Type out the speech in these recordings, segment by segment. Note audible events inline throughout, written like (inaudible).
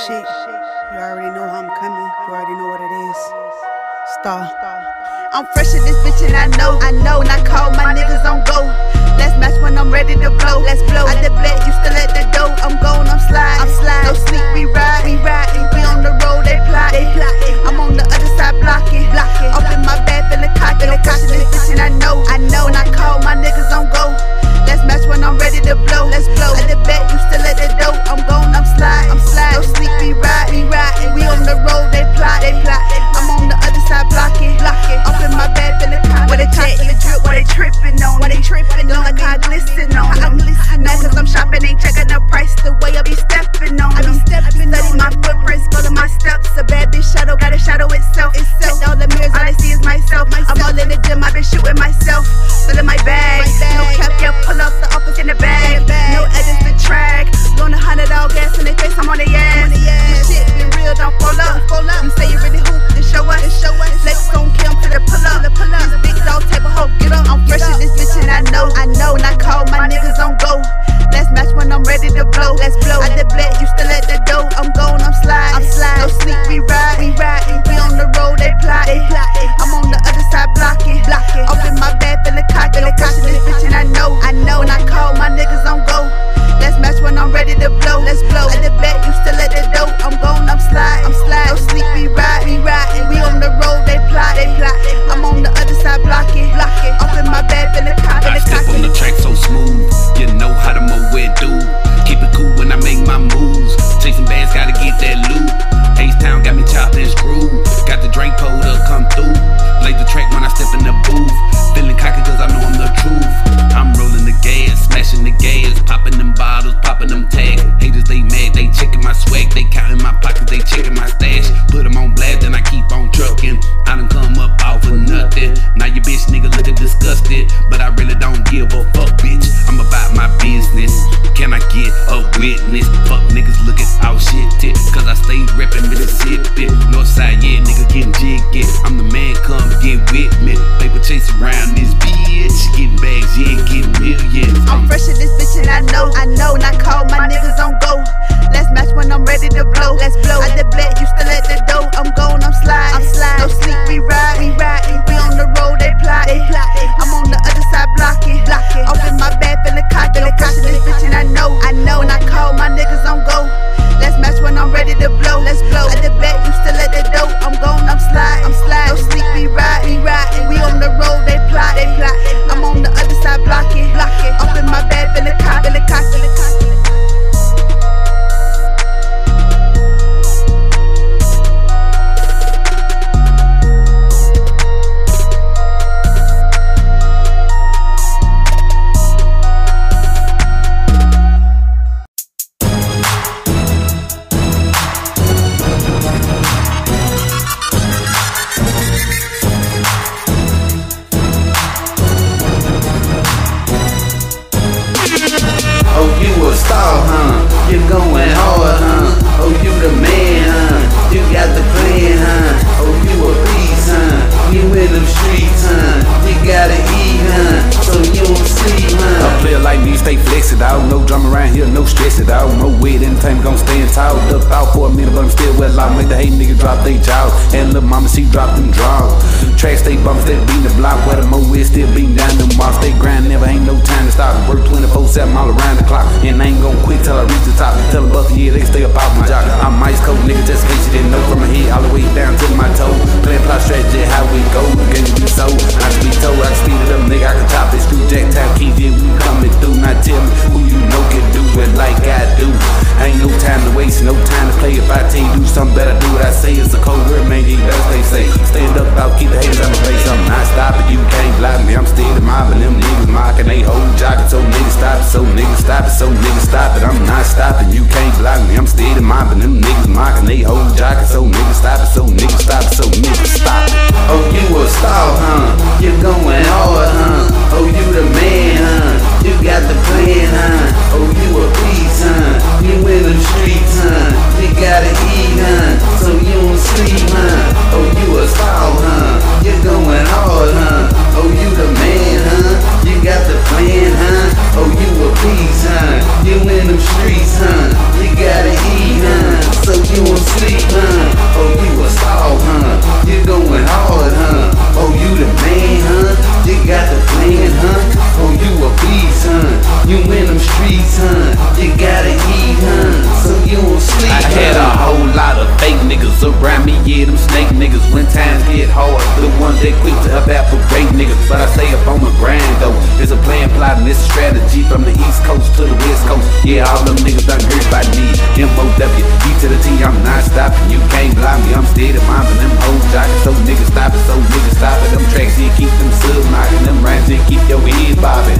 shit. You already know how I'm coming. You already know what it is. Star. I'm fresh in this bitch and I know, I know. And I call my niggas on go. Let's match when I'm ready to blow. Let's blow. I the black, you still at the door. I'm going, I'm sliding. I'm sliding. No sleep, we ride, we riding. We on the road, they plot, they plot. I'm on the other side blocking, blocking. Up in my bed, feeling cocky, feeling cocky. This bitch and I know, I know. And I call my niggas on go. Let's match when I'm ready to blow. Let's blow. At the back, you still at the door. I'm going, I'm sliding. Fresh in this bitch and I know, I know. And I call my niggas on go. Let's match when I'm ready to blow. Let's blow. At the black, you still at the door. I'm going, I'm sliding. I'm sliding. No sleep, we ride, we ride. We on the road, they plot, they plot. I'm on the other side blocking, blocking. Up in my bed, feeling cocky, feeling cocky. This bitch and I know, I know. And I call my niggas on go. Let's match when I'm ready to blow. Let's blow. At the back, you weight, anytime gon' stand tall. Ducked out for a minute, but I'm still well out. Make the hate nigga drop they jaws. And little mama, she drop them draws. Track stay bump, stay beating the block. Where the mo is still beating down them moms. Stay grind, never ain't no time to stop. Work 24 7 all around the clock. And I ain't gon' quit till I reach the top. Tell them Bucky, yeah, they stay up out my jock. I'm ice cold, nigga, just in case you didn't know. From my head all the way down to my toe. Plan plot strategy, how we go. Game we so. I can be told, I can speed it up, nigga, I can top this. Screw jack time, keep it, we coming through. Now tell me who you know can do it like I do. Ain't no time to waste, no time to play. If I tell you do something better, do what I say. It's a cold word, man, you better stay safe. Stand up, out, keep the haters out my face. I'm not stopping, you can't block me. I'm still mobbing them niggas mocking, they hold jocking. So niggas stop it, so niggas stop it, so niggas stop it. I'm not stopping, you can't block me. I'm still mobbing them niggas mocking, they hold jocking. So niggas stop it, so niggas stop it, so niggas stop it. Oh, you a star, huh? You going hard, huh? Oh, you the man, huh? You got the plan, huh? Oh, you a beast, huh? You in them streets, huh? You gotta eat, huh? So you don't sleep, huh? Oh, you a star, huh? You going hard, huh? Oh, you the man, huh? You got the plan, huh? Oh, you a beast, huh? You in them streets, huh? You gotta eat, huh? So to the west coast. Yeah, all them niggas done heard about me. M-O-W, E to the T, I'm not stopping. You can't blind me, I'm steady mobbing them hoes jockin', So niggas stop it, so niggas stop it. Them tracks here keep them sub knocking. Them rhymes here keep your head bobbing.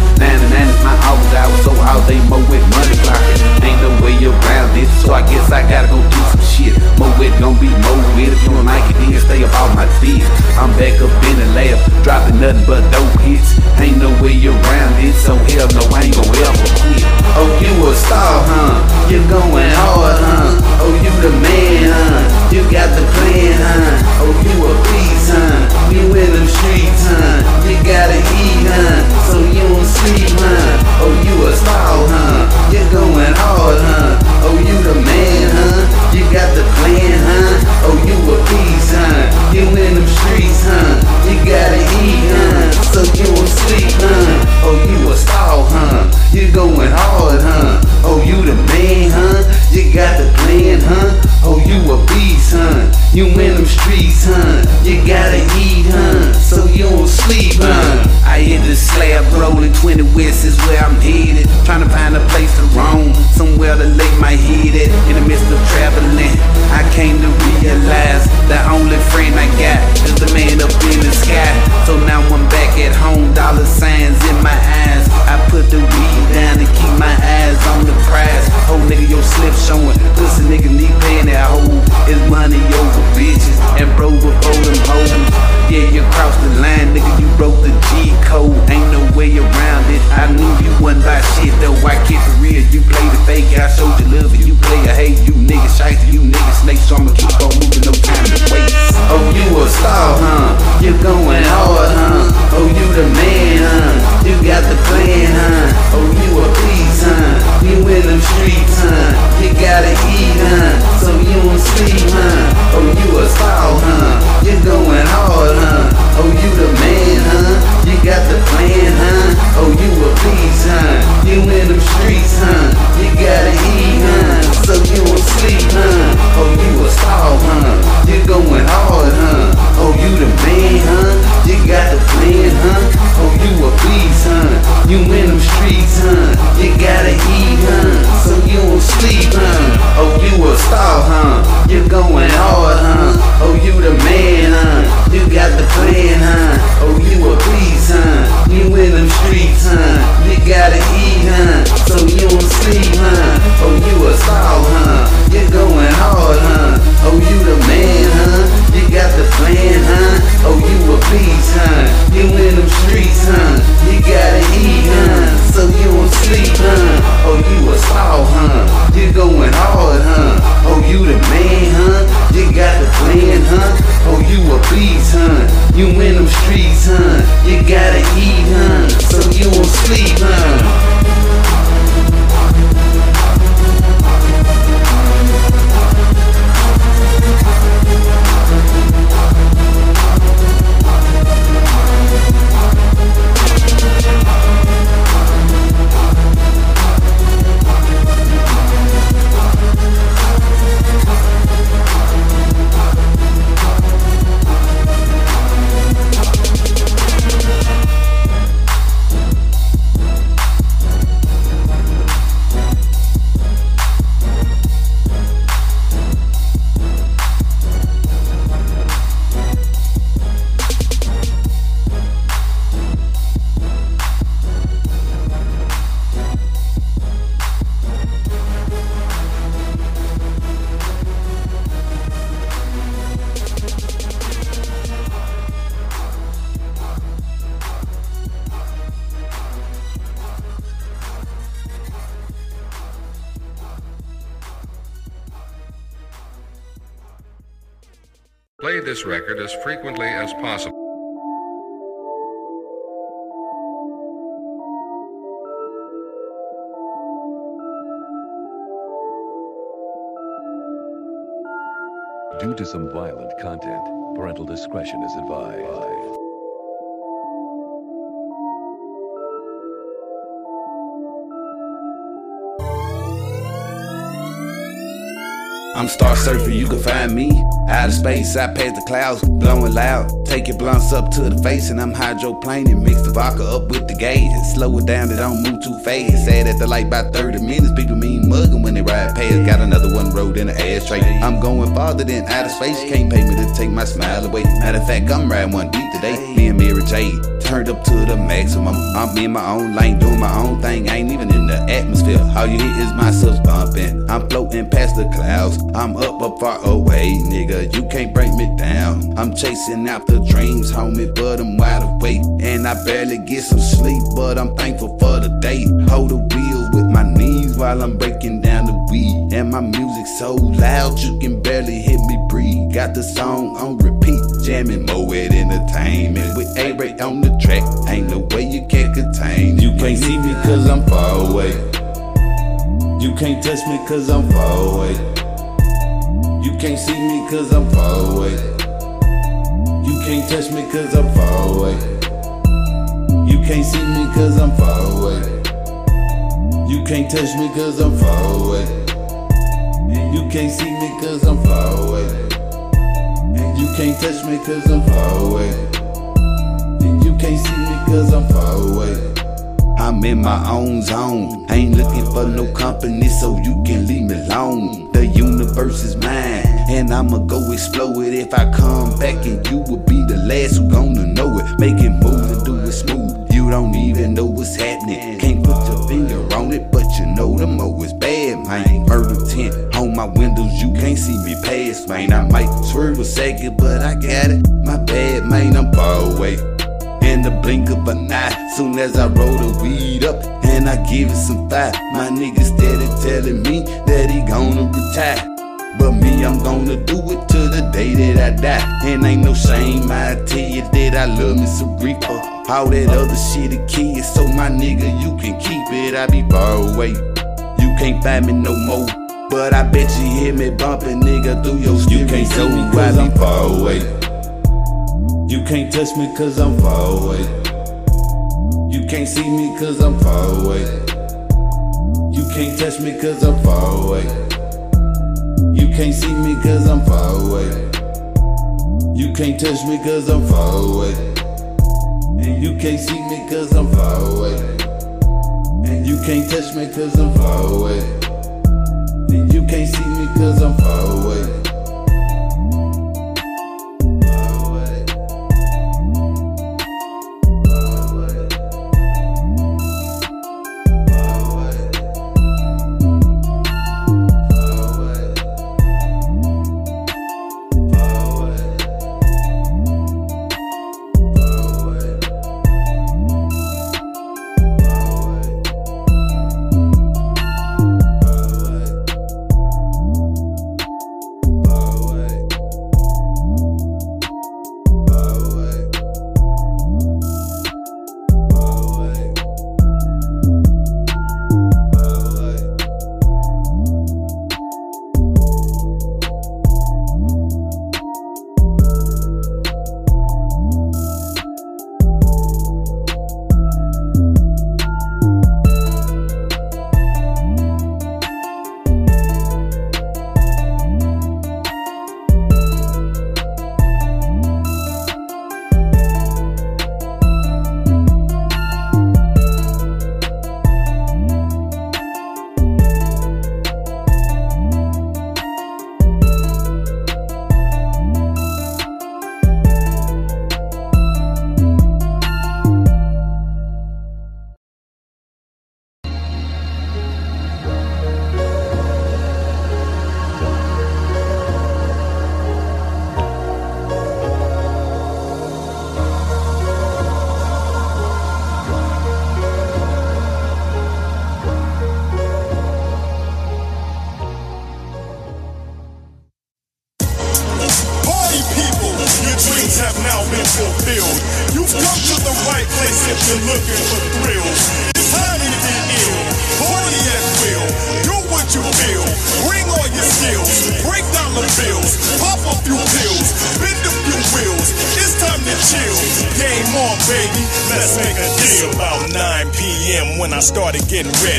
this record as frequently as possible. Due to some violent content, parental discretion is advised. I'm star surfing, you can find me. Out of space, I pass the clouds, blowing loud. Take your blunts up to the face, and I'm hydroplaning. Mix the vodka up with the gauge and slow it down, it don't move too fast. Sad at the light by 30 minutes, people mean mugging when they ride past. Got another one rolled in the ashtray. I'm going farther than outer space, can't pay me to take my smile away. Matter of fact, I'm riding one deep today. Me and Mary J turned up to the maximum. I'm in my own lane, doing my own thing. I ain't even in the atmosphere. All you hear is my subs bumping. I'm floating past the clouds. I'm up, up far away, nigga. You can't break me down. I'm chasing after dreams, homie, but I'm wide awake. And I barely get some sleep, but I'm thankful for the day. Hold the wheels with my knees while I'm breaking down the weed. And my music so loud, you can barely hear me breathe. Got the song on repeat, jamming Moet Entertainment with A-Ray on the track. Ain't no way you can contain. You can't see me cause I'm far away. You can't touch me cause I'm far away. You can't see me cause I'm far away. You can't touch me cause I'm far away. You can't see me cause I'm far away. You can't touch me cause I'm far away. You can't see me cause I'm far away. Can't touch me cause I'm far away. And you can't see me cause I'm far away. I'm in my own zone. Ain't looking for no company, so you can leave me alone. The universe is mine, and I'ma go explode it. If I come back, and you will be the last who gonna know it. Make it move and do it smooth. You don't even know what's happening. Can't put your finger on it, you know the mo is bad, man. Murder tent on my windows, you can't see me past, man. I might swerve a second, but I got it. My bad, man, I'm far away in the blink of an eye. Soon as I roll the weed up and I give it some thigh, my nigga steady telling me that he gonna retire. But me, I'm gonna do it till the day that I die. And ain't no shame, I tell you that I love me some reaper. All that other shit a kid, so my nigga, you can keep it. I be far away, you can't find me no more. But I bet you hear me bumping, nigga, through your stereo. You can't see me cause I'm far away. You can't touch me cause I'm far away. You can't see me cause I'm far away. You can't touch me cause I'm far away. You can't see me cause I'm far away. You can't touch me cause I'm far away. And you can't see me cause I'm far away. And you can't touch me cause I'm far away. And you can't see me cause I'm far away. Getting ready.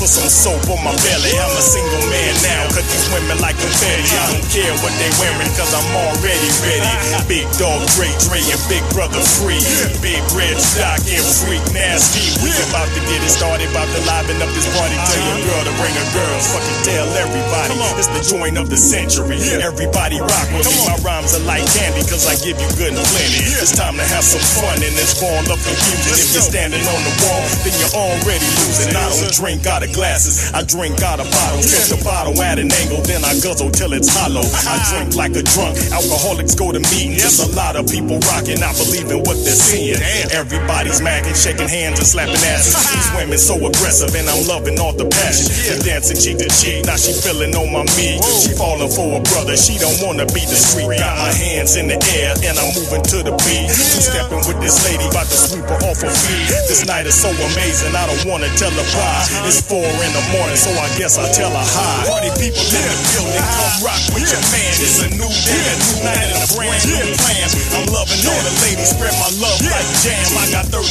Put some soap on my belly. I'm a single man now, cause these women like confetti. I don't care what they wearing, cause I'm already ready. Big dog Dre, Dre, and Big Brother Free. Big Red Stock and Freak Nasty. We about to get it started, about to liven up this party. Tell your girl to bring her girls. Fucking tell everybody. It's the joint of the century. Everybody rock with me. My rhymes are like candy, cause I give you good and plenty. It's time to have some fun in this ball of confusion. If you're standing on the wall, then you're already losing. I don't drink of glasses, I drink out of bottles. Catch the bottle at an angle, then I guzzle till it's hollow. I drink like a drunk. Alcoholics go to meetings. There's a lot of people rocking, not believing what they're seeing. Everybody's macking, shaking hands and slapping asses. These women so aggressive, and I'm loving all the passion. We dancing cheek to cheek, now she feeling on my me. She falling for a brother, she don't wanna be discreet. Got my hands in the air, and I'm moving to the beat. Two stepping with this lady, about to sweep her off her feet. This night is so amazing, I don't wanna tell her bye. It's four in the morning, so I guess I'll tell her hi. Party people in the building, come rock with your man. It's a new day, a new night, and a brand new plan. I'm loving all the ladies, spread my love like jam. I got 31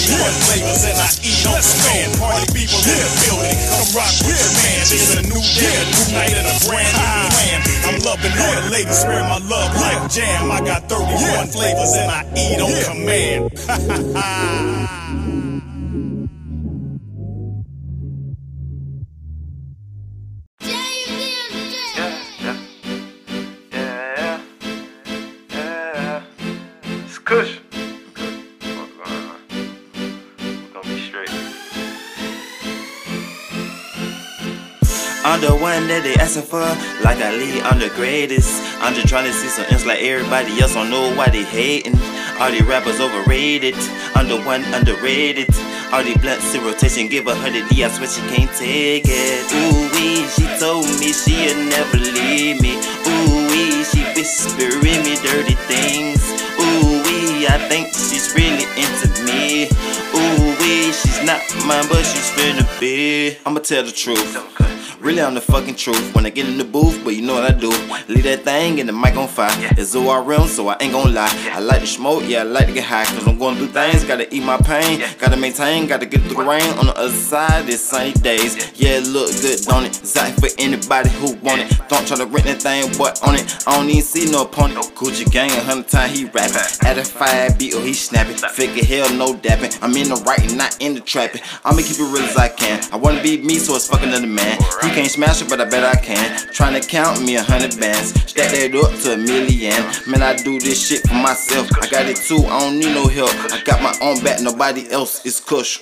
flavors and I eat on command. Party people in the building, come rock with your man. It's a new day, a new night, and a brand new plan. I'm loving all the ladies, spread my love like jam. I got 31 flavors and I eat on command. Yeah, (laughs) The one that they asking for, like I lead, I'm the greatest. I'm just trying to see some ends like everybody else, don't know why they hating. All these rappers overrated, I'm the one underrated. All these blunts in rotation, give a hundred D, I swear she can't take it. Ooh wee, she told me she'll never leave me. Ooh wee, she whispering me dirty things. Ooh wee, I think she's really into me. Ooh wee, she's not mine, but she's finna be. I'ma tell the truth. Really, I'm the fucking truth. When I get in the booth, but you know what I do. Leave that thing and the mic on fire. It's ORM, so I ain't gon' lie. I like to smoke, yeah, I like to get high. Cause I'm going through things, gotta eat my pain. Gotta maintain, gotta get through the rain. On the other side, it's sunny days. Yeah, it look good, don't it? Exactly for anybody who want it. Don't try to rent that thing, what on it? I don't even see no opponent. Gucci gang, a hundred times he rapping. At a fire beat, or he snapping. Figure hell, no dapping. I'm in the writing, not in the trapping. I'ma keep it real as I can. I wanna be me, so it's fucking another man. He can't smash it, but I bet I can. Trying to count me a hundred bands. Stack that up to a million. Man, I do this shit for myself. I got it too, I don't need no help. I got my own back, nobody else is cush.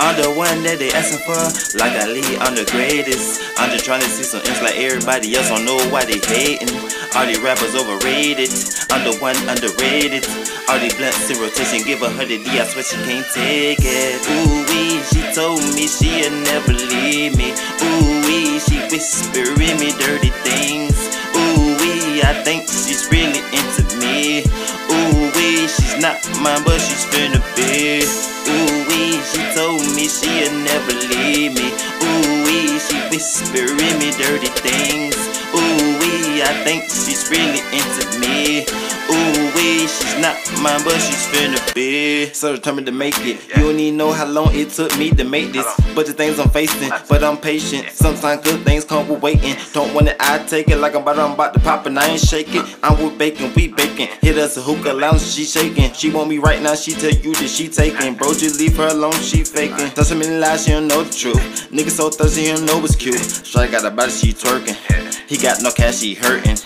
I'm the one that they asking for, like I lead, I'm the greatest. I'm just trying to see some ends like everybody else, don't know why they hating. All these rappers overrated, I'm the one underrated. All these blunts in rotation, give a hundred D, I swear she can't take it. Ooh wee, she told me she'll never leave me. Ooh wee, she whispering me dirty things. Ooh wee, I think she's really into me. Ooh wee, she's not mine, but she's finna be. Ooh wee, she told me she'll never leave me. Ooh wee, she whispering me dirty things. Ooh wee, I think she's really into me. Ooh wee, she's not mine, but she's finna be. So determined to make it. You don't even know how long it took me to make this. But the things I'm facing, but I'm patient. Sometimes good things come with waiting. Don't want it, I take it like I'm about, I'm about to pop and I ain't shaking. I'm with bacon, we bacon. Hit us a hookah lounge, she shaking. She want me right now, she tell you that she taking. Bro, just leave her alone, she faking. So many lies, she don't know the truth. Nigga so thirsty, he don't know what's cute. Strike got a body, she twerking. He got no cash, he hurting.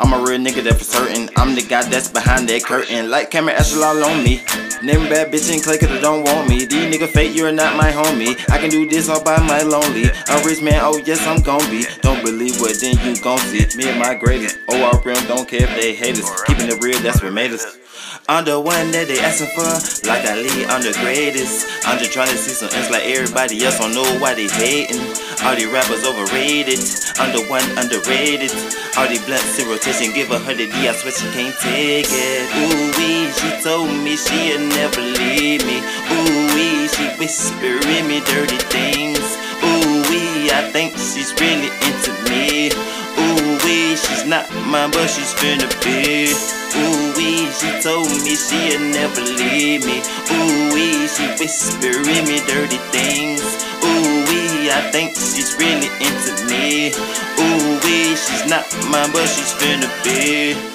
I'm a real nigga that for certain. I'm the guy that's behind that curtain. Like camera all on me. Name bad bitch and click it, don't want me. These nigga fake, you're not my homie. I can do this all by my lonely. A rich man, oh yes, I'm gon' be. Don't believe what then you gon' see. Me and my greatest. Oh, our real don't care if they hate us. Keeping it real, that's what made us. I'm the one that they asking for, like I lead, I'm the greatest. I'm just trying to see some ends like everybody else, don't know why they hating. All these rappers overrated, I'm the one underrated. All these blunts in rotation, give a hundred D, I swear she can't take it. Ooh wee, she told me she'll never leave me. Ooh wee, she whispering me dirty things. Wee, I think she's really into me. Ooh wee, she's not mine, but she's finna be. Ooh wee, she told me she'll never leave me. Ooh wee, she whispering me dirty things. Ooh wee, I think she's really into me. Ooh wee, she's not mine, but she's finna be.